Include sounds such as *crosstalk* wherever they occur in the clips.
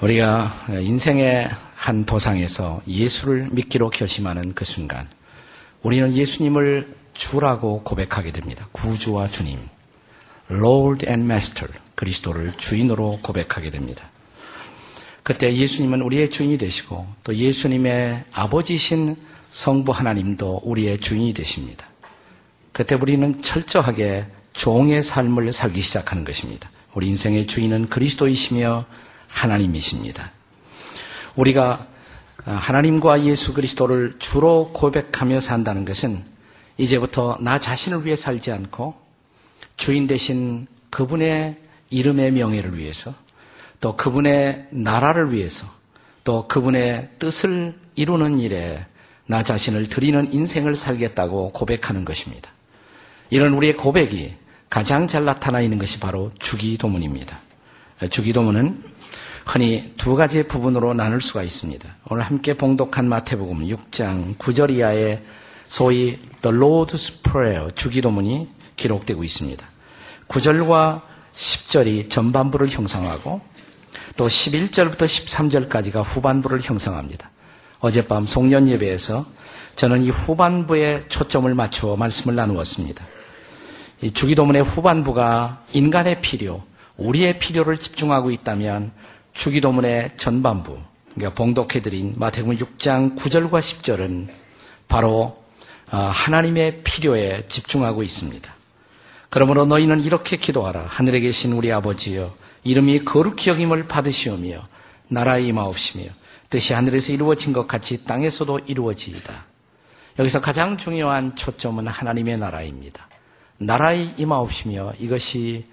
우리가 인생의 한 도상에서 예수를 믿기로 결심하는 그 순간 우리는 예수님을 주라고 고백하게 됩니다. 구주와 주님, Lord and Master, 그리스도를 주인으로 고백하게 됩니다. 그때 예수님은 우리의 주인이 되시고 또 예수님의 아버지신 성부 하나님도 우리의 주인이 되십니다. 그때 우리는 철저하게 종의 삶을 살기 시작하는 것입니다. 우리 인생의 주인은 그리스도이시며 하나님이십니다. 우리가 하나님과 예수 그리스도를 주로 고백하며 산다는 것은 이제부터 나 자신을 위해 살지 않고 주인 대신 그분의 이름의 명예를 위해서 또 그분의 나라를 위해서 또 그분의 뜻을 이루는 일에 나 자신을 드리는 인생을 살겠다고 고백하는 것입니다. 이런 우리의 고백이 가장 잘 나타나 있는 것이 바로 주기도문입니다. 주기도문은 흔히 두 가지 부분으로 나눌 수가 있습니다. 오늘 함께 봉독한 마태복음 6장 9절 이하에 소위 The Lord's Prayer 주기도문이 기록되고 있습니다. 9절과 10절이 전반부를 형성하고 또 11절부터 13절까지가 후반부를 형성합니다. 어젯밤 송년 예배에서 저는 이 후반부에 초점을 맞추어 말씀을 나누었습니다. 이 주기도문의 후반부가 인간의 필요, 우리의 필요를 집중하고 있다면 주기도문의 전반부, 그러니까 봉독해드린 마태복음 6장 9절과 10절은 바로 어, 하나님의 필요에 집중하고 있습니다. 그러므로 너희는 이렇게 기도하라. 하늘에 계신 우리 아버지여 이름이 거룩히 여김을 받으시오며 나라의 임하옵시며 뜻이 하늘에서 이루어진 것 같이 땅에서도 이루어지이다. 여기서 가장 중요한 초점은 하나님의 나라입니다. 나라의 임하옵시며 이것이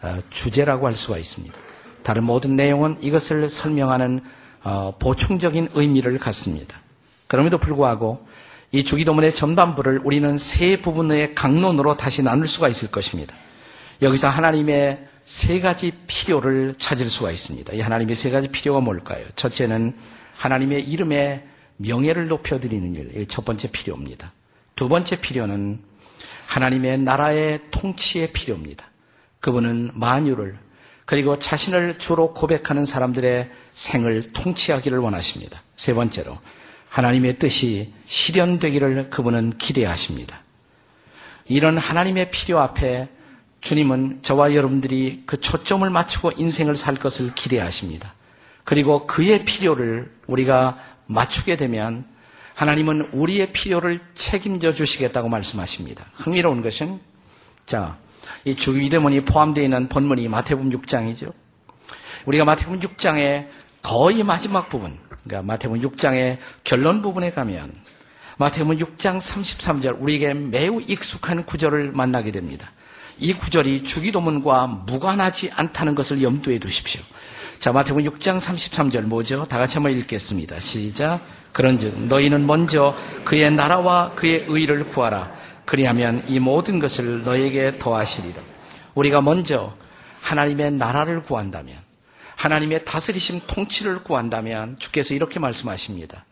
어, 주제라고 할 수가 있습니다. 다른 모든 내용은 이것을 설명하는 어, 보충적인 의미를 갖습니다. 그럼에도 불구하고 이 주기도문의 전반부를 우리는 세 부분의 강론으로 다시 나눌 수가 있을 것입니다. 여기서 하나님의 세 가지 필요를 찾을 수가 있습니다. 이 하나님의 세 가지 필요가 뭘까요? 첫째는 하나님의 이름에 명예를 높여드리는 일, 첫 번째 필요입니다. 두 번째 필요는 하나님의 나라의 통치의 필요입니다. 그분은 만유를 그리고 자신을 주로 고백하는 사람들의 생을 통치하기를 원하십니다. 세 번째로 하나님의 뜻이 실현되기를 그분은 기대하십니다. 이런 하나님의 필요 앞에 주님은 저와 여러분들이 그 초점을 맞추고 인생을 살 것을 기대하십니다. 그리고 그의 필요를 우리가 맞추게 되면 하나님은 우리의 필요를 책임져 주시겠다고 말씀하십니다. 흥미로운 것은 자, 이 주기대문이 포함되어 있는 본문이 마태복음 6장이죠. 우리가 마태복음 6장의 거의 마지막 부분, 그러니까 마태복음 6장의 결론 부분에 가면 마태복음 6장 33절 우리에게 매우 익숙한 구절을 만나게 됩니다. 이 구절이 주기도문과 무관하지 않다는 것을 염두에 두십시오. 자, 마태복음 6장 33절 뭐죠? 다 같이 한번 읽겠습니다. 시작. 그런즉 너희는 먼저 그의 나라와 그의 의를 구하라. 그리하면 이 모든 것을 너에게 더하시리라. 우리가 먼저 하나님의 나라를 구한다면, 하나님의 다스리심 통치를 구한다면 주께서 이렇게 말씀하십니다.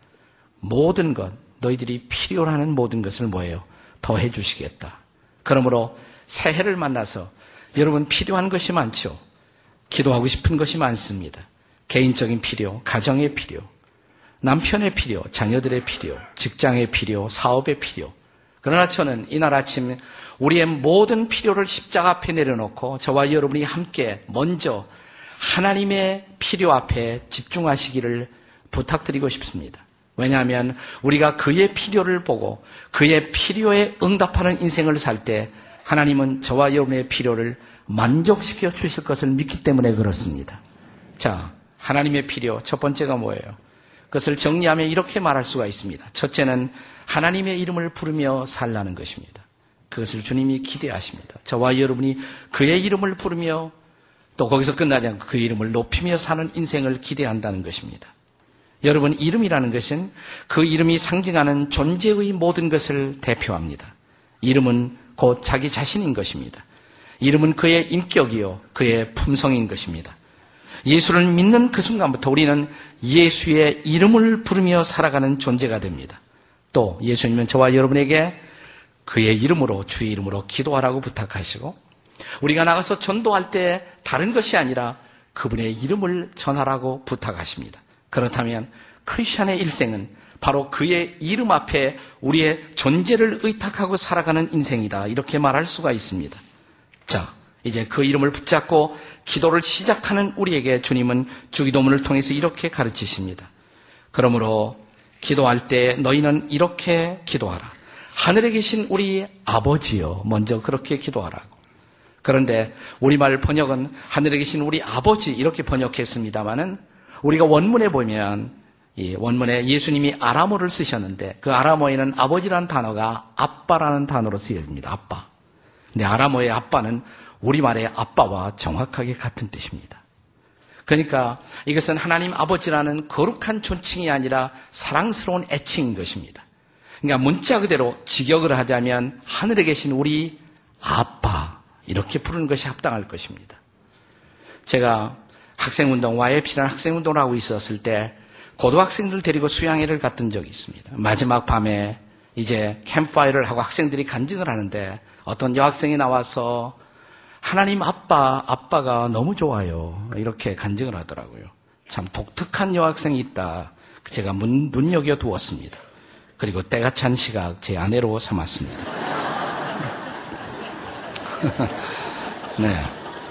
모든 것, 너희들이 필요로 하는 모든 것을 뭐예요? 더해 주시겠다. 그러므로 새해를 만나서 여러분 필요한 것이 많죠. 기도하고 싶은 것이 많습니다. 개인적인 필요, 가정의 필요, 남편의 필요, 자녀들의 필요, 직장의 필요, 사업의 필요. 그러나 저는 이날 아침 우리의 모든 필요를 십자가 앞에 내려놓고 저와 여러분이 함께 먼저 하나님의 필요 앞에 집중하시기를 부탁드리고 싶습니다. 왜냐하면 우리가 그의 필요를 보고 그의 필요에 응답하는 인생을 살 때 하나님은 저와 여러분의 필요를 만족시켜 주실 것을 믿기 때문에 그렇습니다. 자, 하나님의 필요 첫 번째가 뭐예요? 그것을 정리하면 이렇게 말할 수가 있습니다. 첫째는 하나님의 이름을 부르며 살라는 것입니다. 그것을 주님이 기대하십니다. 저와 여러분이 그의 이름을 부르며 또 거기서 끝나지 않고 그 이름을 높이며 사는 인생을 기대한다는 것입니다. 여러분, 이름이라는 것은 그 이름이 상징하는 존재의 모든 것을 대표합니다. 이름은 곧 자기 자신인 것입니다. 이름은 그의 인격이요, 그의 품성인 것입니다. 예수를 믿는 그 순간부터 우리는 예수의 이름을 부르며 살아가는 존재가 됩니다. 또 예수님은 저와 여러분에게 그의 이름으로 주의 이름으로 기도하라고 부탁하시고 우리가 나가서 전도할 때 다른 것이 아니라 그분의 이름을 전하라고 부탁하십니다. 그렇다면 크리스천의 일생은 바로 그의 이름 앞에 우리의 존재를 의탁하고 살아가는 인생이다. 이렇게 말할 수가 있습니다. 자, 이제 그 이름을 붙잡고 기도를 시작하는 우리에게 주님은 주기도문을 통해서 이렇게 가르치십니다. 그러므로 기도할 때 너희는 이렇게 기도하라. 하늘에 계신 우리 아버지요. 먼저 그렇게 기도하라고. 그런데 우리말 번역은 하늘에 계신 우리 아버지 이렇게 번역했습니다마는 우리가 원문에 보면 이 원문에 예수님이 아람어를 쓰셨는데 그 아람어에는 아버지라는 단어가 아빠라는 단어로 쓰여집니다. 아빠. 근데 아람어의 아빠는 우리말의 아빠와 정확하게 같은 뜻입니다. 그러니까 이것은 하나님 아버지라는 거룩한 존칭이 아니라 사랑스러운 애칭인 것입니다. 그러니까 문자 그대로 직역을 하자면 하늘에 계신 우리 아빠 이렇게 부르는 것이 합당할 것입니다. 제가 학생운동, YFC라는 학생운동을 하고 있었을 때 고등학생들 데리고 수양회를 갔던 적이 있습니다. 마지막 밤에 이제 캠파이를 하고 학생들이 간증을 하는데 어떤 여학생이 나와서 하나님 아빠, 아빠가 너무 좋아요. 이렇게 간증을 하더라고요. 참 독특한 여학생이 있다. 제가 문, 눈여겨 두었습니다. 그리고 때가 찬 시각 제 아내로 삼았습니다. *laughs* 네.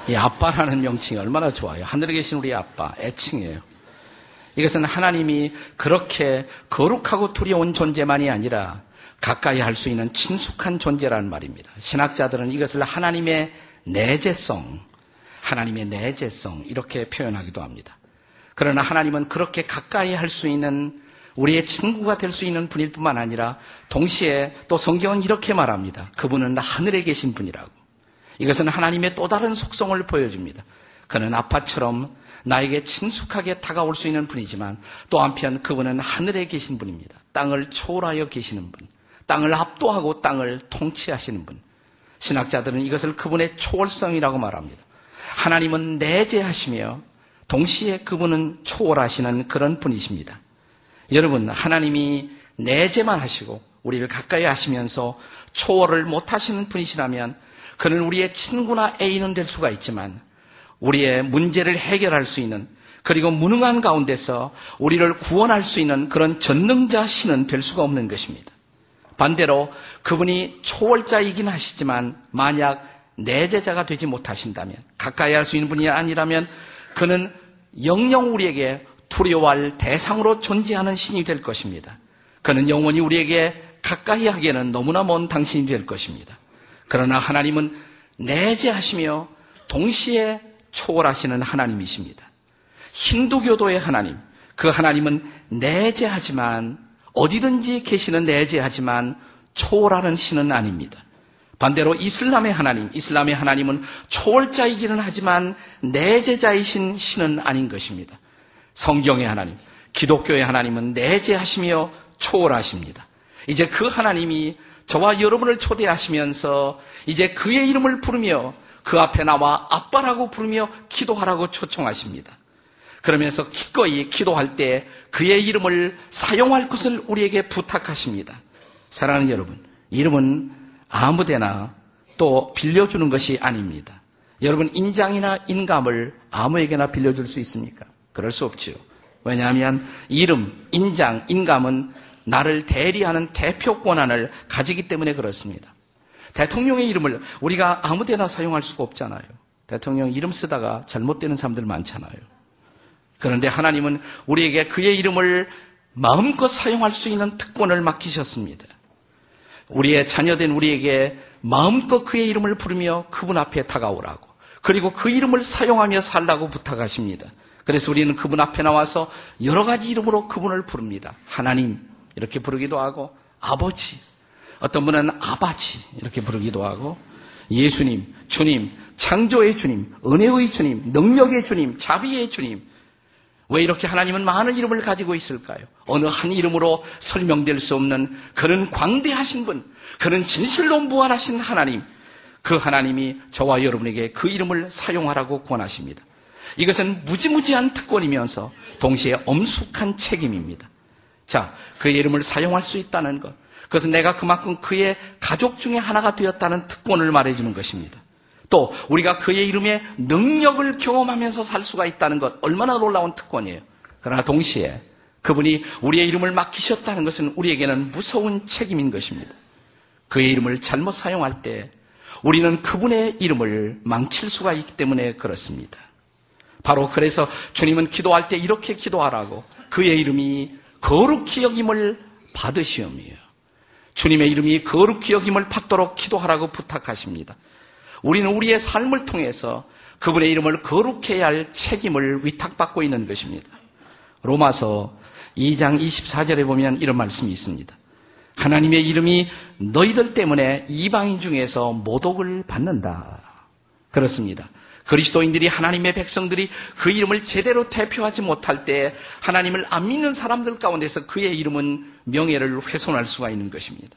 이 아빠라는 명칭이 얼마나 좋아요. 하늘에 계신 우리 아빠, 애칭이에요. 이것은 하나님이 그렇게 거룩하고 두려운 존재만이 아니라 가까이 할 수 있는 친숙한 존재라는 말입니다. 신학자들은 이것을 하나님의 내재성, 하나님의 내재성 이렇게 표현하기도 합니다. 그러나 하나님은 그렇게 가까이 할 수 있는 우리의 친구가 될 수 있는 분일 뿐만 아니라 동시에 또 성경은 이렇게 말합니다. 그분은 하늘에 계신 분이라고. 이것은 하나님의 또 다른 속성을 보여줍니다. 그는 아빠처럼 나에게 친숙하게 다가올 수 있는 분이지만 또 한편 그분은 하늘에 계신 분입니다. 땅을 초월하여 계시는 분. 땅을 압도하고 땅을 통치하시는 분. 신학자들은 이것을 그분의 초월성이라고 말합니다. 하나님은 내재하시며 동시에 그분은 초월하시는 그런 분이십니다. 여러분, 하나님이 내재만 하시고 우리를 가까이 하시면서 초월을 못 하시는 분이시라면 그는 우리의 친구나 애인은 될 수가 있지만 우리의 문제를 해결할 수 있는 그리고 무능한 가운데서 우리를 구원할 수 있는 그런 전능자 신은 될 수가 없는 것입니다. 반대로 그분이 초월자이긴 하시지만 만약 내제자가 되지 못하신다면 가까이 할 수 있는 분이 아니라면 그는 영영 우리에게 두려워할 대상으로 존재하는 신이 될 것입니다. 그는 영원히 우리에게 가까이 하기에는 너무나 먼 당신이 될 것입니다. 그러나 하나님은 내재하시며 동시에 초월하시는 하나님이십니다. 힌두교도의 하나님, 그 하나님은 내재하지만 어디든지 계시는 내재하지만 초월하는 신은 아닙니다. 반대로 이슬람의 하나님, 이슬람의 하나님은 초월자이기는 하지만 내재자이신 신은 아닌 것입니다. 성경의 하나님, 기독교의 하나님은 내재하시며 초월하십니다. 이제 그 하나님이 저와 여러분을 초대하시면서 이제 그의 이름을 부르며 그 앞에 나와 아빠라고 부르며 기도하라고 초청하십니다. 그러면서 기꺼이 기도할 때 그의 이름을 사용할 것을 우리에게 부탁하십니다. 사랑하는 여러분, 이름은 아무데나 또 빌려주는 것이 아닙니다. 여러분, 인장이나 인감을 아무에게나 빌려줄 수 있습니까? 그럴 수 없지요. 왜냐하면 이름, 인장, 인감은 나를 대리하는 대표 권한을 가지기 때문에 그렇습니다. 대통령의 이름을 우리가 아무데나 사용할 수가 없잖아요. 대통령 이름 쓰다가 잘못되는 사람들 많잖아요. 그런데 하나님은 우리에게 그의 이름을 마음껏 사용할 수 있는 특권을 맡기셨습니다. 우리의 자녀된 우리에게 마음껏 그의 이름을 부르며 그분 앞에 다가오라고. 그리고 그 이름을 사용하며 살라고 부탁하십니다. 그래서 우리는 그분 앞에 나와서 여러 가지 이름으로 그분을 부릅니다. 하나님, 이렇게 부르기도 하고, 아버지, 어떤 분은 아바지 이렇게 부르기도 하고 예수님, 주님, 창조의 주님, 은혜의 주님, 능력의 주님, 자비의 주님. 왜 이렇게 하나님은 많은 이름을 가지고 있을까요? 어느 한 이름으로 설명될 수 없는 그런 광대하신 분, 그런 진실로 무한하신 하나님, 그 하나님이 저와 여러분에게 그 이름을 사용하라고 권하십니다. 이것은 무지무지한 특권이면서 동시에 엄숙한 책임입니다. 자, 그 이름을 사용할 수 있다는 것. 그것은 내가 그만큼 그의 가족 중에 하나가 되었다는 특권을 말해주는 것입니다. 또 우리가 그의 이름의 능력을 경험하면서 살 수가 있다는 것 얼마나 놀라운 특권이에요. 그러나 동시에 그분이 우리의 이름을 맡기셨다는 것은 우리에게는 무서운 책임인 것입니다. 그의 이름을 잘못 사용할 때 우리는 그분의 이름을 망칠 수가 있기 때문에 그렇습니다. 바로 그래서 주님은 기도할 때 이렇게 기도하라고 그의 이름이 거룩히 여김을 받으시오며 주님의 이름이 거룩히 여김을 받도록 기도하라고 부탁하십니다. 우리는 우리의 삶을 통해서 그분의 이름을 거룩해야 할 책임을 위탁받고 있는 것입니다. 로마서 2장 24절에 보면 이런 말씀이 있습니다. 하나님의 이름이 너희들 때문에 이방인 중에서 모독을 받는다. 그렇습니다. 그리스도인들이 하나님의 백성들이 그 이름을 제대로 대표하지 못할 때 하나님을 안 믿는 사람들 가운데서 그의 이름은 명예를 훼손할 수가 있는 것입니다.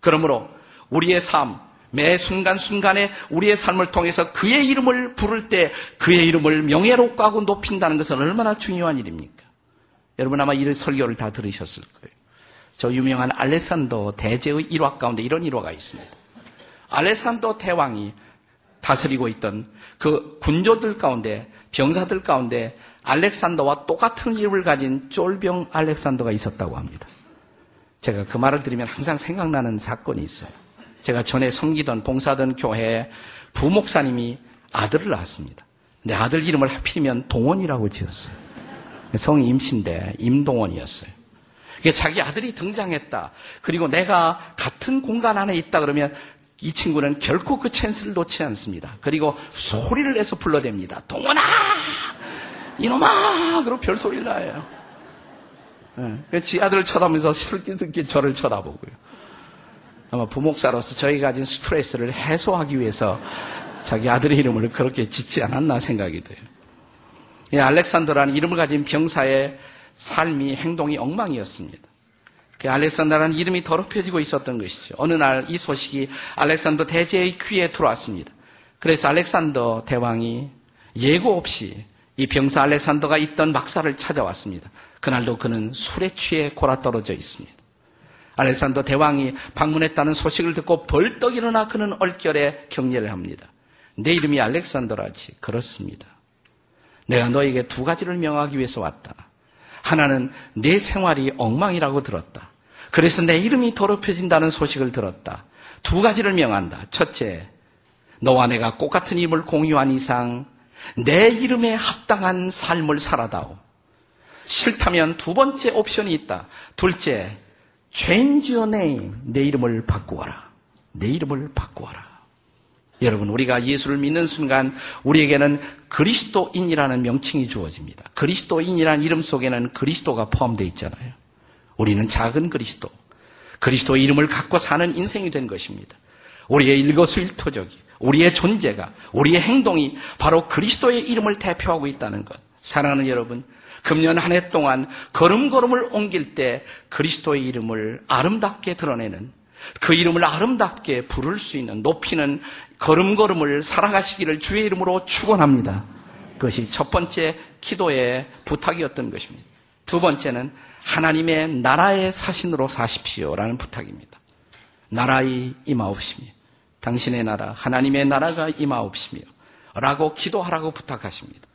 그러므로 우리의 삶, 매 순간순간에 우리의 삶을 통해서 그의 이름을 부를 때 그의 이름을 명예롭고 하고 높인다는 것은 얼마나 중요한 일입니까? 여러분 아마 이 설교를 다 들으셨을 거예요. 저 유명한 알레산더 대제의 일화 가운데 이런 일화가 있습니다. 알레산더 대왕이 다스리고 있던 그 군조들 가운데 병사들 가운데 알렉산더와 똑같은 이름을 가진 쫄병 알렉산더가 있었다고 합니다. 제가 그 말을 들으면 항상 생각나는 사건이 있어요. 제가 전에 섬기던 봉사던 교회에 부목사님이 아들을 낳았습니다. 내 아들 이름을 하필이면 동원이라고 지었어요. 성이 임신데 임동원이었어요. 자기 아들이 등장했다. 그리고 내가 같은 공간 안에 있다 그러면 이 친구는 결코 그 찬스를 놓지 않습니다. 그리고 소리를 내서 불러댑니다. 동원아! 이놈아! 그리고 별소리를 나요. 네. 지 아들을 쳐다보면서 슬기슬기 저를 쳐다보고요. 아마 부목사로서 저희가 가진 스트레스를 해소하기 위해서 자기 아들의 이름을 그렇게 짓지 않았나 생각이 돼요. 이 알렉산더라는 이름을 가진 병사의 삶이 행동이 엉망이었습니다. 그 알렉산더라는 이름이 더럽혀지고 있었던 것이죠. 어느 날 이 소식이 알렉산더 대제의 귀에 들어왔습니다. 그래서 알렉산더 대왕이 예고 없이 이 병사 알렉산더가 있던 막사를 찾아왔습니다. 그날도 그는 술에 취해 골아 떨어져 있습니다. 알렉산더 대왕이 방문했다는 소식을 듣고 벌떡 일어나 그는 얼결에 격려를 합니다. 내 이름이 알렉산더라지. 그렇습니다. 내가 너에게 두 가지를 명하기 위해서 왔다. 하나는 내 생활이 엉망이라고 들었다. 그래서 내 이름이 더럽혀진다는 소식을 들었다. 두 가지를 명한다. 첫째, 너와 내가 똑같은 이름을 공유한 이상 내 이름에 합당한 삶을 살아다오. 싫다면 두 번째 옵션이 있다. 둘째, change your name. 내 이름을 바꾸어라. 내 이름을 바꾸어라. 여러분, 우리가 예수를 믿는 순간 우리에게는 그리스도인이라는 명칭이 주어집니다. 그리스도인이라는 이름 속에는 그리스도가 포함되어 있잖아요. 우리는 작은 그리스도, 그리스도의 이름을 갖고 사는 인생이 된 것입니다. 우리의 일거수일투족이, 우리의 존재가, 우리의 행동이 바로 그리스도의 이름을 대표하고 있다는 것. 사랑하는 여러분, 금년 한 해 동안 걸음걸음을 옮길 때 그리스도의 이름을 아름답게 드러내는 그 이름을 아름답게 부를 수 있는 높이는 걸음걸음을 살아가시기를 주의 이름으로 축원합니다. 그것이 첫 번째 기도의 부탁이었던 것입니다. 두 번째는 하나님의 나라의 사신으로 사십시오라는 부탁입니다. 나라의 임하옵시며 당신의 나라 하나님의 나라가 임하옵시며 라고 기도하라고 부탁하십니다.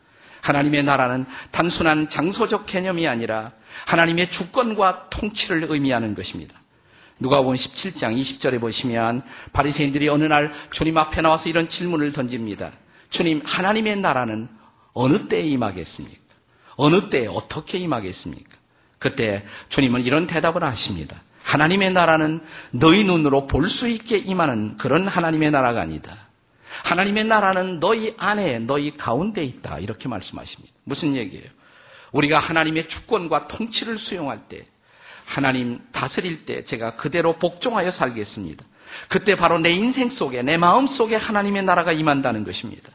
하나님의 나라는 단순한 장소적 개념이 아니라 하나님의 주권과 통치를 의미하는 것입니다. 누가복음 17장 20절에 보시면 바리새인들이 어느 날 주님 앞에 나와서 이런 질문을 던집니다. 주님, 하나님의 나라는 어느 때에 임하겠습니까? 어느 때에 어떻게 임하겠습니까? 그때 주님은 이런 대답을 하십니다. 하나님의 나라는 너희 눈으로 볼 수 있게 임하는 그런 하나님의 나라가 아니다. 하나님의 나라는 너희 안에, 너희 가운데 있다. 이렇게 말씀하십니다. 무슨 얘기예요? 우리가 하나님의 주권과 통치를 수용할 때, 하나님 다스릴 때 제가 그대로 복종하여 살겠습니다. 그때 바로 내 인생 속에, 내 마음 속에 하나님의 나라가 임한다는 것입니다.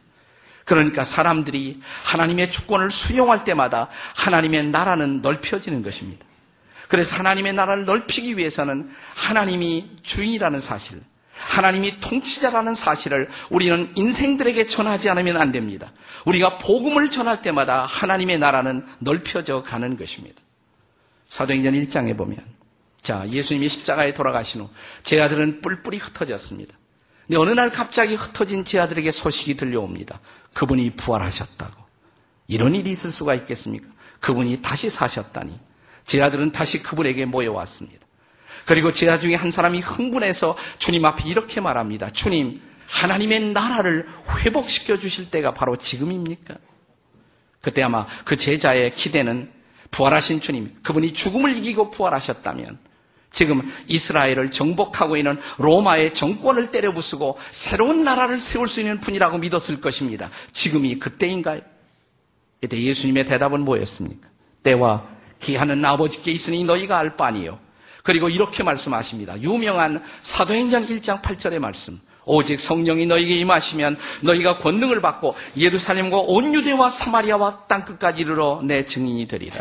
그러니까 사람들이 하나님의 주권을 수용할 때마다 하나님의 나라는 넓혀지는 것입니다. 그래서 하나님의 나라를 넓히기 위해서는 하나님이 주인이라는 사실, 하나님이 통치자라는 사실을 우리는 인생들에게 전하지 않으면 안 됩니다. 우리가 복음을 전할 때마다 하나님의 나라는 넓혀져 가는 것입니다. 사도행전 1장에 보면 자, 예수님이 십자가에 돌아가신 후제 아들은 뿔뿔이 흩어졌습니다. 근데 어느 날 갑자기 흩어진 제 아들에게 소식이 들려옵니다. 그분이 부활하셨다고. 이런 일이 있을 수가 있겠습니까? 그분이 다시 사셨다니. 제 아들은 다시 그분에게 모여왔습니다. 그리고 제자 중에 한 사람이 흥분해서 주님 앞에 이렇게 말합니다. 주님, 하나님의 나라를 회복시켜 주실 때가 바로 지금입니까? 그때 아마 그 제자의 기대는 부활하신 주님, 그분이 죽음을 이기고 부활하셨다면 지금 이스라엘을 정복하고 있는 로마의 정권을 때려부수고 새로운 나라를 세울 수 있는 분이라고 믿었을 것입니다. 지금이 그때인가요? 이때 예수님의 대답은 뭐였습니까? 때와 기하는 아버지께 있으니 너희가 알 바니요. 그리고 이렇게 말씀하십니다. 유명한 사도행전 1장 8절의 말씀. 오직 성령이 너희에게 임하시면 너희가 권능을 받고 예루살렘과 온 유대와 사마리아와 땅 끝까지 이르러 내 증인이 되리라.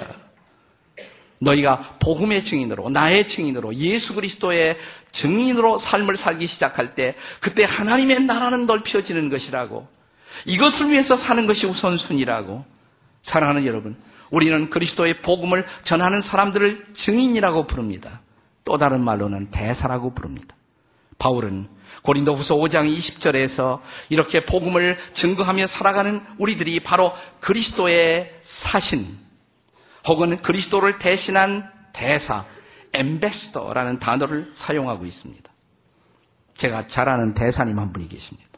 너희가 복음의 증인으로 나의 증인으로 예수 그리스도의 증인으로 삶을 살기 시작할 때 그때 하나님의 나라는 넓혀지는 것이라고 이것을 위해서 사는 것이 우선순위라고 사랑하는 여러분 우리는 그리스도의 복음을 전하는 사람들을 증인이라고 부릅니다. 또 다른 말로는 대사라고 부릅니다. 바울은 고린도 후서 5장 20절에서 이렇게 복음을 증거하며 살아가는 우리들이 바로 그리스도의 사신, 혹은 그리스도를 대신한 대사, 엠베스터라는 단어를 사용하고 있습니다. 제가 잘 아는 대사님 한 분이 계십니다.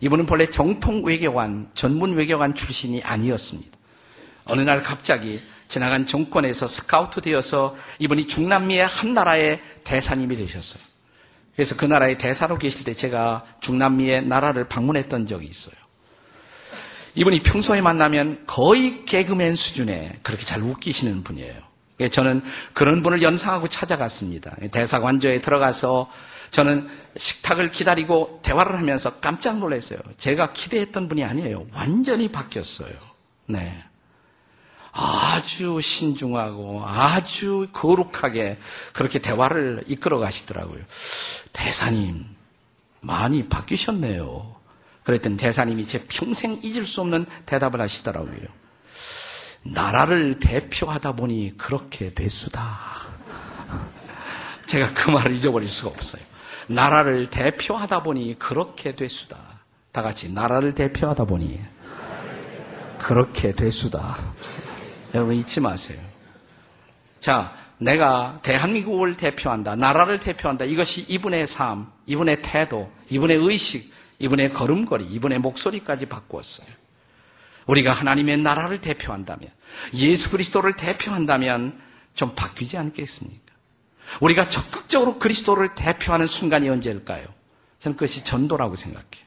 이분은 본래 정통 외교관, 전문 외교관 출신이 아니었습니다. 어느 날 갑자기 지나간 정권에서 스카우트 되어서 이분이 중남미의 한 나라의 대사님이 되셨어요. 그래서 그 나라의 대사로 계실 때 제가 중남미의 나라를 방문했던 적이 있어요. 이분이 평소에 만나면 거의 개그맨 수준의 그렇게 잘 웃기시는 분이에요. 예, 저는 그런 분을 연상하고 찾아갔습니다. 대사관저에 들어가서 저는 식탁을 기다리고 대화를 하면서 깜짝 놀랐어요. 제가 기대했던 분이 아니에요. 완전히 바뀌었어요. 네. 아주 신중하고 아주 거룩하게 그렇게 대화를 이끌어 가시더라고요. 대사님, 많이 바뀌셨네요. 그랬더니 대사님이 제 평생 잊을 수 없는 대답을 하시더라고요. 나라를 대표하다 보니 그렇게 됐수다. *laughs* 제가 그 말을 잊어버릴 수가 없어요. 나라를 대표하다 보니 그렇게 됐수다. 다 같이 나라를 대표하다 보니 그렇게 됐수다. 여러분 잊지 마세요. 자, 내가 대한민국을 대표한다. 나라를 대표한다. 이것이 이분의 삶, 이분의 태도, 이분의 의식, 이분의 걸음걸이, 이분의 목소리까지 바꾸었어요. 우리가 하나님의 나라를 대표한다면, 예수 그리스도를 대표한다면 좀 바뀌지 않겠습니까? 우리가 적극적으로 그리스도를 대표하는 순간이 언제일까요? 저는 그것이 전도라고 생각해요.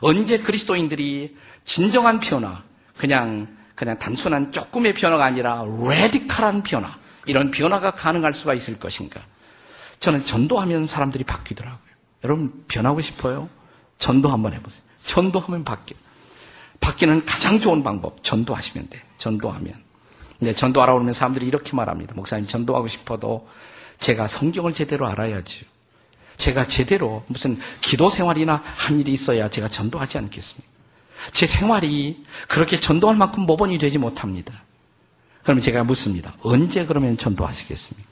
언제 그리스도인들이 진정한 변화, 그냥, 그냥 단순한 조금의 변화가 아니라 레디칼한 변화, 이런 변화가 가능할 수가 있을 것인가? 저는 전도하면 사람들이 바뀌더라고요. 여러분, 변하고 싶어요? 전도 한번 해보세요. 전도하면 바뀌어. 바뀌는 가장 좋은 방법, 전도하시면 돼. 전도하면. 근데 전도하라고 그러면 사람들이 이렇게 말합니다. 목사님, 전도하고 싶어도 제가 성경을 제대로 알아야지. 제가 제대로 무슨 기도 생활이나 한 일이 있어야 제가 전도하지 않겠습니까? 제 생활이 그렇게 전도할 만큼 모범이 되지 못합니다. 그러면 제가 묻습니다. 언제 그러면 전도하시겠습니까?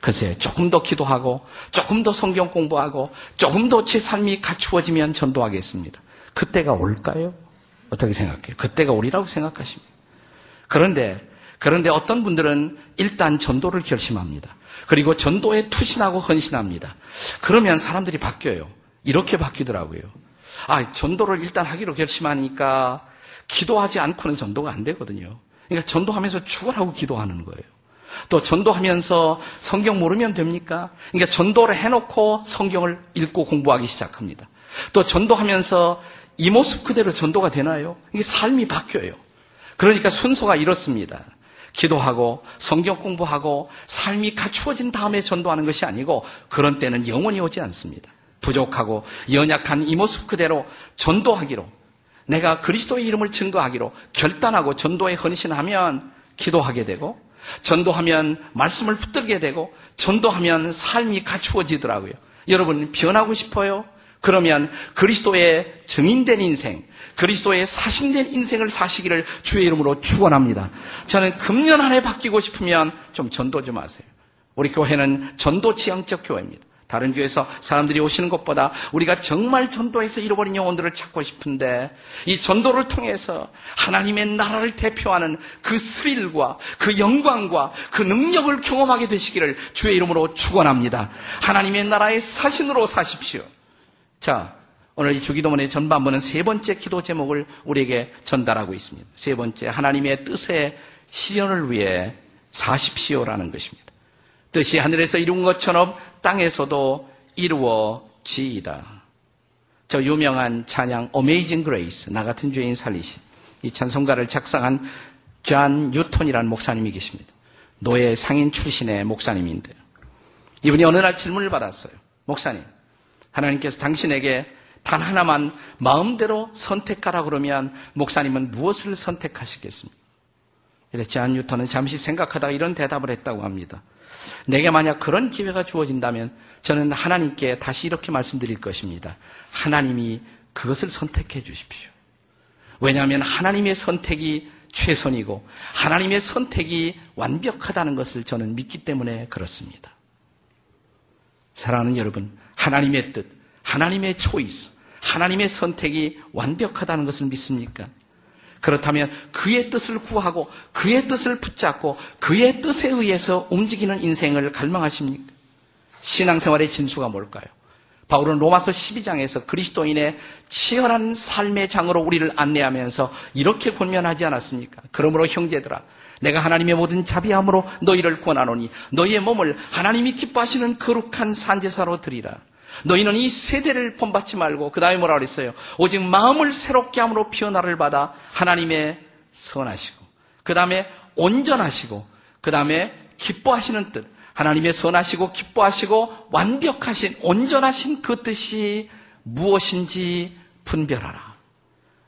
글쎄, 조금 더 기도하고, 조금 더 성경 공부하고, 조금 더 제 삶이 갖추어지면 전도하겠습니다. 그때가 올까요? 어떻게 생각해요? 그때가 오리라고 생각하십니까? 그런데, 그런데 어떤 분들은 일단 전도를 결심합니다. 그리고 전도에 투신하고 헌신합니다. 그러면 사람들이 바뀌어요. 이렇게 바뀌더라고요. 아, 전도를 일단 하기로 결심하니까 기도하지 않고는 전도가 안 되거든요. 그러니까 전도하면서 죽으라고 기도하는 거예요. 또 전도하면서 성경 모르면 됩니까? 그러니까 전도를 해놓고 성경을 읽고 공부하기 시작합니다. 또 전도하면서 이 모습 그대로 전도가 되나요? 이게 삶이 바뀌어요. 그러니까 순서가 이렇습니다. 기도하고 성경 공부하고 삶이 갖추어진 다음에 전도하는 것이 아니고 그런 때는 영원히 오지 않습니다. 부족하고 연약한 이 모습 그대로 전도하기로 내가 그리스도의 이름을 증거하기로 결단하고 전도에 헌신하면 기도하게 되고 전도하면 말씀을 붙들게 되고 전도하면 삶이 갖추어지더라고요. 여러분 변하고 싶어요? 그러면 그리스도의 증인된 인생, 그리스도의 사신된 인생을 사시기를 주의 이름으로 축원합니다. 저는 금년 안에 바뀌고 싶으면 좀 전도 좀 하세요. 우리 교회는 전도 지향적 교회입니다. 다른 교회에서 사람들이 오시는 것보다 우리가 정말 전도해서 잃어버린 영혼들을 찾고 싶은데 이 전도를 통해서 하나님의 나라를 대표하는 그 스릴과 그 영광과 그 능력을 경험하게 되시기를 주의 이름으로 축원합니다. 하나님의 나라의 사신으로 사십시오. 자, 오늘 이 주기도문의 전반부는 세 번째 기도 제목을 우리에게 전달하고 있습니다. 세 번째, 하나님의 뜻의 실현을 위해 사십시오라는 것입니다. 뜻이 하늘에서 이룬 것처럼 땅에서도 이루어지이다. 저 유명한 찬양 Amazing Grace 나 같은 죄인 살리신 이 찬송가를 작성한 존 뉴턴이라는 목사님이 계십니다. 노예 상인 출신의 목사님인데요. 이분이 어느 날 질문을 받았어요. 목사님, 하나님께서 당신에게 단 하나만 마음대로 선택하라 그러면 목사님은 무엇을 선택하시겠습니까? 그래서 존 뉴턴은 잠시 생각하다가 이런 대답을 했다고 합니다. 내게 만약 그런 기회가 주어진다면 저는 하나님께 다시 이렇게 말씀드릴 것입니다. 하나님이 그것을 선택해 주십시오. 왜냐하면 하나님의 선택이 최선이고 하나님의 선택이 완벽하다는 것을 저는 믿기 때문에 그렇습니다. 사랑하는 여러분, 하나님의 뜻, 하나님의 초이스, 하나님의 선택이 완벽하다는 것을 믿습니까? 그렇다면 그의 뜻을 구하고 그의 뜻을 붙잡고 그의 뜻에 의해서 움직이는 인생을 갈망하십니까? 신앙생활의 진수가 뭘까요? 바울은 로마서 12장에서 그리스도인의 치열한 삶의 장으로 우리를 안내하면서 이렇게 권면하지 않았습니까? 그러므로 형제들아 내가 하나님의 모든 자비함으로 너희를 권하노니 너희의 몸을 하나님이 기뻐하시는 거룩한 산제사로 드리라. 너희는 이 세대를 본받지 말고 그 다음에 뭐라 그랬어요? 오직 마음을 새롭게 함으로 피어나를 받아 하나님의 선하시고 그 다음에 온전하시고 그 다음에 기뻐하시는 뜻 하나님의 선하시고 기뻐하시고 완벽하신 온전하신 그 뜻이 무엇인지 분별하라.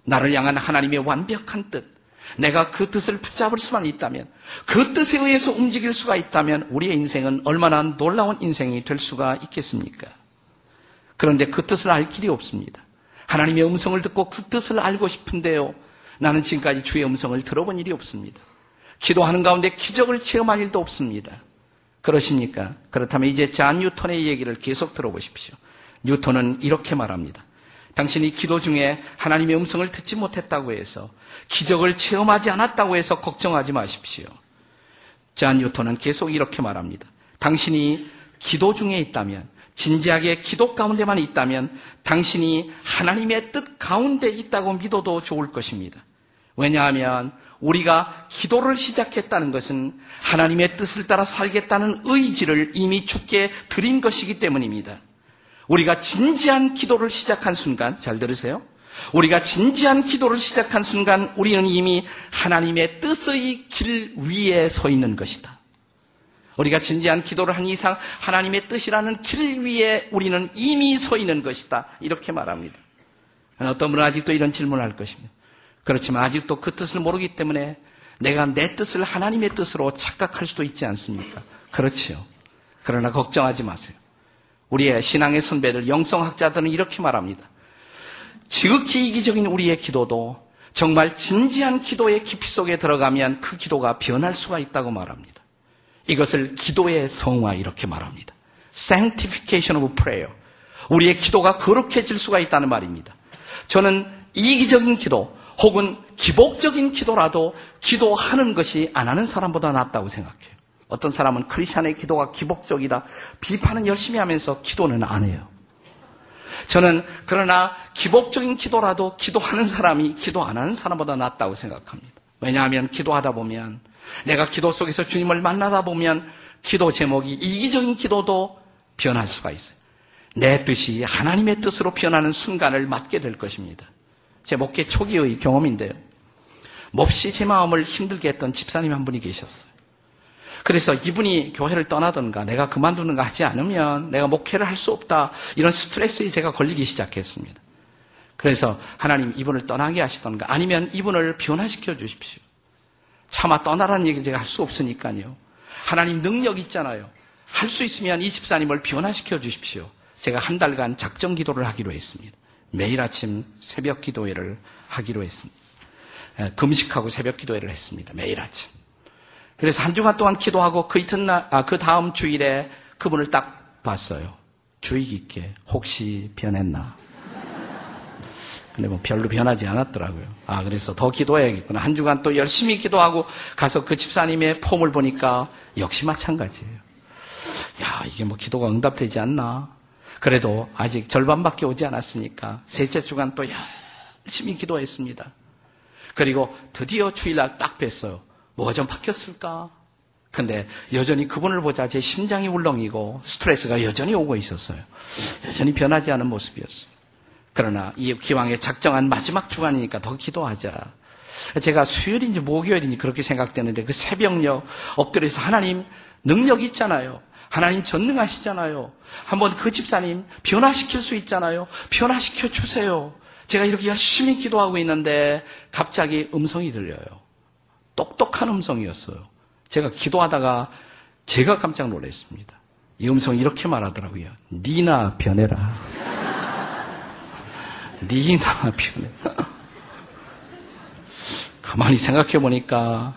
나를 향한 하나님의 완벽한 뜻 내가 그 뜻을 붙잡을 수만 있다면, 그 뜻에 의해서 움직일 수가 있다면, 우리의 인생은 얼마나 놀라운 인생이 될 수가 있겠습니까? 그런데 그 뜻을 알 길이 없습니다. 하나님의 음성을 듣고 그 뜻을 알고 싶은데요. 나는 지금까지 주의 음성을 들어본 일이 없습니다. 기도하는 가운데 기적을 체험할 일도 없습니다. 그러십니까? 그렇다면 이제 잔 뉴턴의 얘기를 계속 들어보십시오. 뉴턴은 이렇게 말합니다. 당신이 기도 중에 하나님의 음성을 듣지 못했다고 해서 기적을 체험하지 않았다고 해서 걱정하지 마십시오. 잔 뉴턴은 계속 이렇게 말합니다. 당신이 기도 중에 있다면 진지하게 기도 가운데만 있다면 당신이 하나님의 뜻 가운데 있다고 믿어도 좋을 것입니다. 왜냐하면 우리가 기도를 시작했다는 것은 하나님의 뜻을 따라 살겠다는 의지를 이미 죽게 드린 것이기 때문입니다. 우리가 진지한 기도를 시작한 순간, 잘 들으세요? 우리가 진지한 기도를 시작한 순간 우리는 이미 하나님의 뜻의 길 위에 서 있는 것이다. 우리가 진지한 기도를 한 이상 하나님의 뜻이라는 길 위에 우리는 이미 서 있는 것이다. 이렇게 말합니다. 어떤 분은 아직도 이런 질문을 할 것입니다. 그렇지만 아직도 그 뜻을 모르기 때문에 내가 내 뜻을 하나님의 뜻으로 착각할 수도 있지 않습니까? 그렇지요. 그러나 걱정하지 마세요. 우리의 신앙의 선배들, 영성학자들은 이렇게 말합니다. 지극히 이기적인 우리의 기도도 정말 진지한 기도의 깊이 속에 들어가면 그 기도가 변할 수가 있다고 말합니다. 이것을 기도의 성화 이렇게 말합니다. Sanctification of prayer. 우리의 기도가 거룩해질 수가 있다는 말입니다. 저는 이기적인 기도 혹은 기복적인 기도라도 기도하는 것이 안 하는 사람보다 낫다고 생각해요. 어떤 사람은 크리스천의 기도가 기복적이다. 비판은 열심히 하면서 기도는 안 해요. 저는 그러나 기복적인 기도라도 기도하는 사람이 기도 안 하는 사람보다 낫다고 생각합니다. 왜냐하면 기도하다 보면 내가 기도 속에서 주님을 만나다 보면 기도 제목이 이기적인 기도도 변할 수가 있어요. 내 뜻이 하나님의 뜻으로 변하는 순간을 맞게 될 것입니다. 제 목회 초기의 경험인데요. 몹시 제 마음을 힘들게 했던 집사님 한 분이 계셨어요. 그래서 이분이 교회를 떠나든가 내가 그만두는가 하지 않으면 내가 목회를 할 수 없다. 이런 스트레스에 제가 걸리기 시작했습니다. 그래서 하나님 이분을 떠나게 하시던가 아니면 이분을 변화시켜 주십시오. 차마 떠나라는 얘기 제가 할 수 없으니까요. 하나님 능력 있잖아요. 할 수 있으면 이 집사님을 변화시켜 주십시오. 제가 한 달간 작정 기도를 하기로 했습니다. 매일 아침 새벽 기도회를 하기로 했습니다. 금식하고 새벽 기도회를 했습니다. 매일 아침. 그래서 한 주간 동안 기도하고 그 이튿날, 아, 그 다음 주일에 그분을 딱 봤어요. 주의 깊게 혹시 변했나? 근데 뭐 별로 변하지 않았더라고요. 아, 그래서 더 기도해야겠구나. 한 주간 또 열심히 기도하고 가서 그 집사님의 폼을 보니까 역시 마찬가지예요. 야, 이게 뭐 기도가 응답되지 않나? 그래도 아직 절반밖에 오지 않았으니까 셋째 주간 또 열심히 기도했습니다. 그리고 드디어 주일날 딱 뵀어요. 뭐가 좀 바뀌었을까? 근데 여전히 그분을 보자 제 심장이 울렁이고 스트레스가 여전히 오고 있었어요. 여전히 변하지 않은 모습이었어요. 그러나 이 기왕에 작정한 마지막 주간이니까 더 기도하자. 제가 수요일인지 목요일인지 그렇게 생각되는데 그 새벽녘 엎드려서 하나님 능력 있잖아요. 하나님 전능하시잖아요. 한번 그 집사님 변화시킬 수 있잖아요. 변화시켜 주세요. 제가 이렇게 열심히 기도하고 있는데 갑자기 음성이 들려요. 똑똑한 음성이었어요. 제가 기도하다가 제가 깜짝 놀랐습니다. 이 음성이 이렇게 말하더라고요. 니나 변해라. 니나 변해. 가만히 생각해 보니까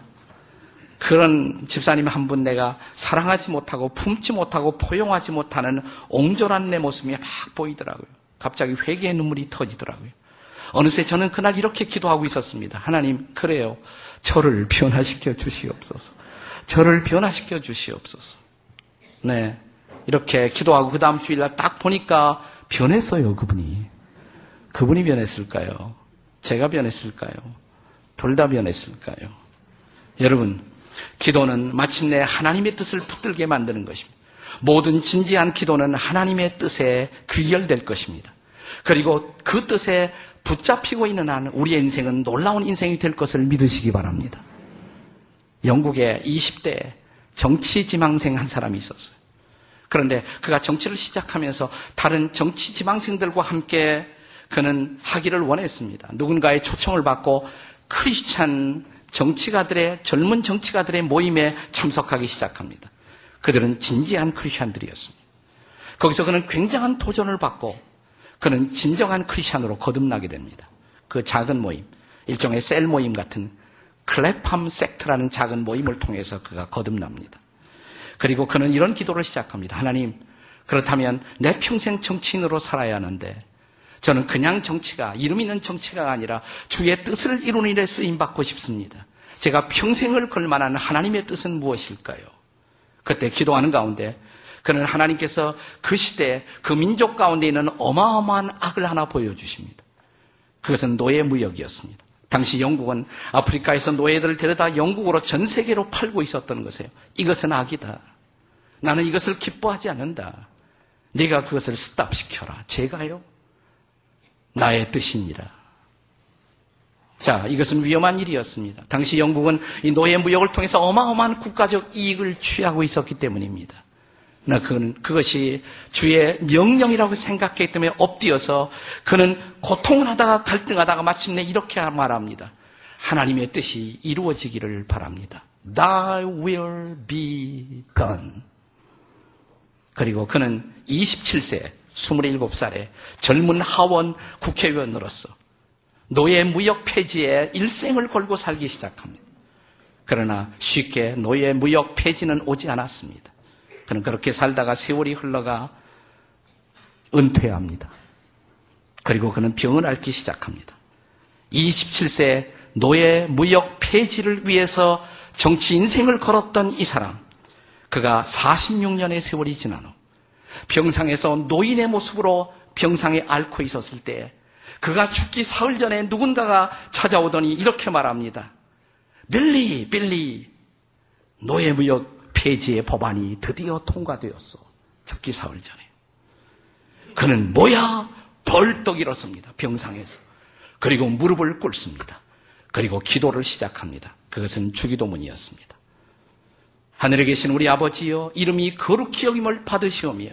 그런 집사님 한 분 내가 사랑하지 못하고 품지 못하고 포용하지 못하는 옹졸한 내 모습이 막 보이더라고요. 갑자기 회개의 눈물이 터지더라고요. 어느새 저는 그날 이렇게 기도하고 있었습니다. 하나님, 그래요. 저를 변화시켜 주시옵소서. 저를 변화시켜 주시옵소서. 네. 이렇게 기도하고 그 다음 주일날 딱 보니까 변했어요, 그분이. 그분이 변했을까요? 제가 변했을까요? 둘 다 변했을까요? 여러분, 기도는 마침내 하나님의 뜻을 붙들게 만드는 것입니다. 모든 진지한 기도는 하나님의 뜻에 귀결될 것입니다. 그리고 그 뜻에 붙잡히고 있는 한 우리의 인생은 놀라운 인생이 될 것을 믿으시기 바랍니다. 영국에 20대 정치 지망생 한 사람이 있었어요. 그런데 그가 정치를 시작하면서 다른 정치 지망생들과 함께 그는 하기를 원했습니다. 누군가의 초청을 받고 크리스찬 정치가들의 젊은 정치가들의 모임에 참석하기 시작합니다. 그들은 진지한 크리스찬들이었습니다. 거기서 그는 굉장한 도전을 받고 그는 진정한 크리스찬으로 거듭나게 됩니다. 그 작은 모임, 일종의 셀 모임 같은 클래팜 섹트라는 작은 모임을 통해서 그가 거듭납니다. 그리고 그는 이런 기도를 시작합니다. 하나님, 그렇다면 내 평생 정치인으로 살아야 하는데 저는 그냥 정치가 이름 있는 정치가 아니라 주의 뜻을 이루는 일에 쓰임 받고 싶습니다. 제가 평생을 걸 만한 하나님의 뜻은 무엇일까요? 그때 기도하는 가운데 그는 하나님께서 그 시대 그 민족 가운데 있는 어마어마한 악을 하나 보여주십니다. 그것은 노예 무역이었습니다. 당시 영국은 아프리카에서 노예들을 데려다 영국으로 전 세계로 팔고 있었던 것이에요. 이것은 악이다. 나는 이것을 기뻐하지 않는다. 네가 그것을 스탑시켜라. 제가요? 나의 뜻이니라. 자, 이것은 위험한 일이었습니다. 당시 영국은 이 노예 무역을 통해서 어마어마한 국가적 이익을 취하고 있었기 때문입니다. 나 그건 그것이 주의 명령이라고 생각했기 때문에 엎드려서 그는 고통을 하다가 갈등하다가 마침내 이렇게 말합니다. 하나님의 뜻이 이루어지기를 바랍니다. Thy will be done. 그리고 그는 27세, 27살에 젊은 하원 국회의원으로서 노예 무역 폐지에 일생을 걸고 살기 시작합니다. 그러나 쉽게 노예 무역 폐지는 오지 않았습니다. 그는 그렇게 살다가 세월이 흘러가 은퇴합니다. 그리고 그는 병을 앓기 시작합니다. 27세 노예 무역 폐지를 위해서 정치 인생을 걸었던 이 사람. 그가 46년의 세월이 지난 후 병상에서 노인의 모습으로 병상에 앓고 있었을 때 그가 죽기 사흘 전에 누군가가 찾아오더니 이렇게 말합니다. 빌리, 빌리, 노예무역 폐지의 법안이 드디어 통과되었어. 죽기 사흘 전에. 그는 뭐야? 벌떡 일어섭니다. 병상에서. 그리고 무릎을 꿇습니다. 그리고 기도를 시작합니다. 그것은 주기도문이었습니다. 하늘에 계신 우리 아버지여 이름이 거룩히 여김을 받으시오며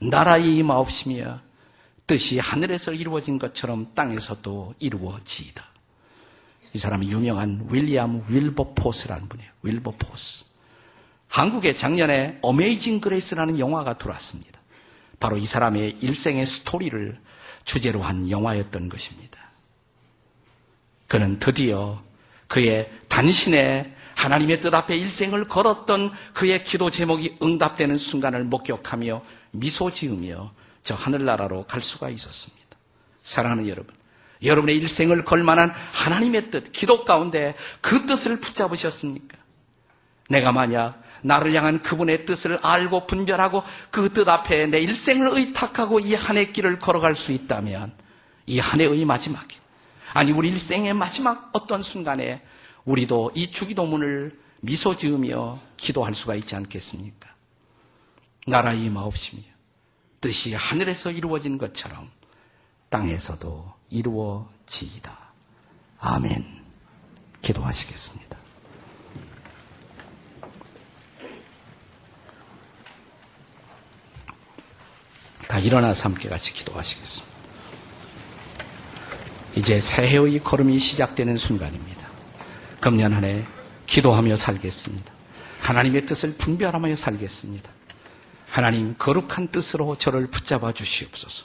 나라의 임하옵시며 뜻이 하늘에서 이루어진 것처럼 땅에서도 이루어지이다. 이 사람이 유명한 윌리엄 윌버포스라는 분이에요. 윌버포스. 한국에 작년에 Amazing Grace라는 영화가 들어왔습니다. 바로 이 사람의 일생의 스토리를 주제로 한 영화였던 것입니다. 그는 드디어 그의 단신의 하나님의 뜻 앞에 일생을 걸었던 그의 기도 제목이 응답되는 순간을 목격하며 미소 지으며 저 하늘나라로 갈 수가 있었습니다. 사랑하는 여러분, 여러분의 일생을 걸만한 하나님의 뜻, 기도 가운데 그 뜻을 붙잡으셨습니까? 내가 만약 나를 향한 그분의 뜻을 알고 분별하고 그 뜻 앞에 내 일생을 의탁하고 이 한 해 길을 걸어갈 수 있다면 이 한 해의 마지막에 아니 우리 일생의 마지막 어떤 순간에 우리도 이 주기도문을 미소 지으며 기도할 수가 있지 않겠습니까? 나라 임하옵시며 뜻이 하늘에서 이루어진 것처럼 땅에서도 이루어지이다. 아멘. 기도하시겠습니다. 다 일어나서 함께 같이 기도하시겠습니다. 이제 새해의 걸음이 시작되는 순간입니다. 금년 한 해 기도하며 살겠습니다. 하나님의 뜻을 분별하며 살겠습니다. 하나님 거룩한 뜻으로 저를 붙잡아 주시옵소서.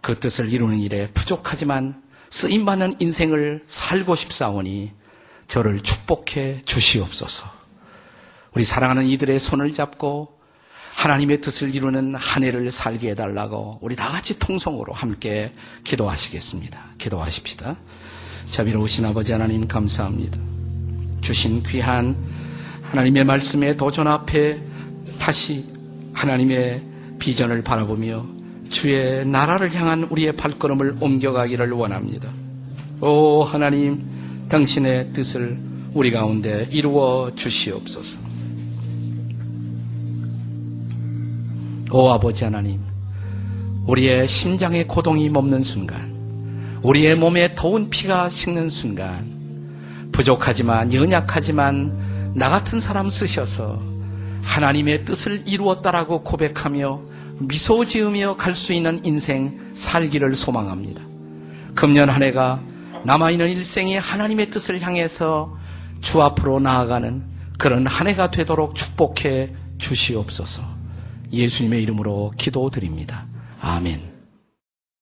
그 뜻을 이루는 일에 부족하지만 쓰임받는 인생을 살고 싶사오니 저를 축복해 주시옵소서. 우리 사랑하는 이들의 손을 잡고 하나님의 뜻을 이루는 한 해를 살게 해달라고 우리 다 같이 통성으로 함께 기도하시겠습니다. 기도하십시다. 자비로우신 아버지 하나님 감사합니다. 주신 귀한 하나님의 말씀의 도전 앞에 다시 하나님의 비전을 바라보며 주의 나라를 향한 우리의 발걸음을 옮겨가기를 원합니다. 오 하나님 당신의 뜻을 우리 가운데 이루어 주시옵소서. 오 아버지 하나님, 우리의 심장의 고동이 멈는 순간, 우리의 몸에 더운 피가 식는 순간, 부족하지만 연약하지만 나 같은 사람 쓰셔서 하나님의 뜻을 이루었다라고 고백하며 미소 지으며 갈 수 있는 인생 살기를 소망합니다. 금년 한 해가 남아있는 일생이 하나님의 뜻을 향해서 주 앞으로 나아가는 그런 한 해가 되도록 축복해 주시옵소서. 예수님의 이름으로 기도드립니다. 아멘.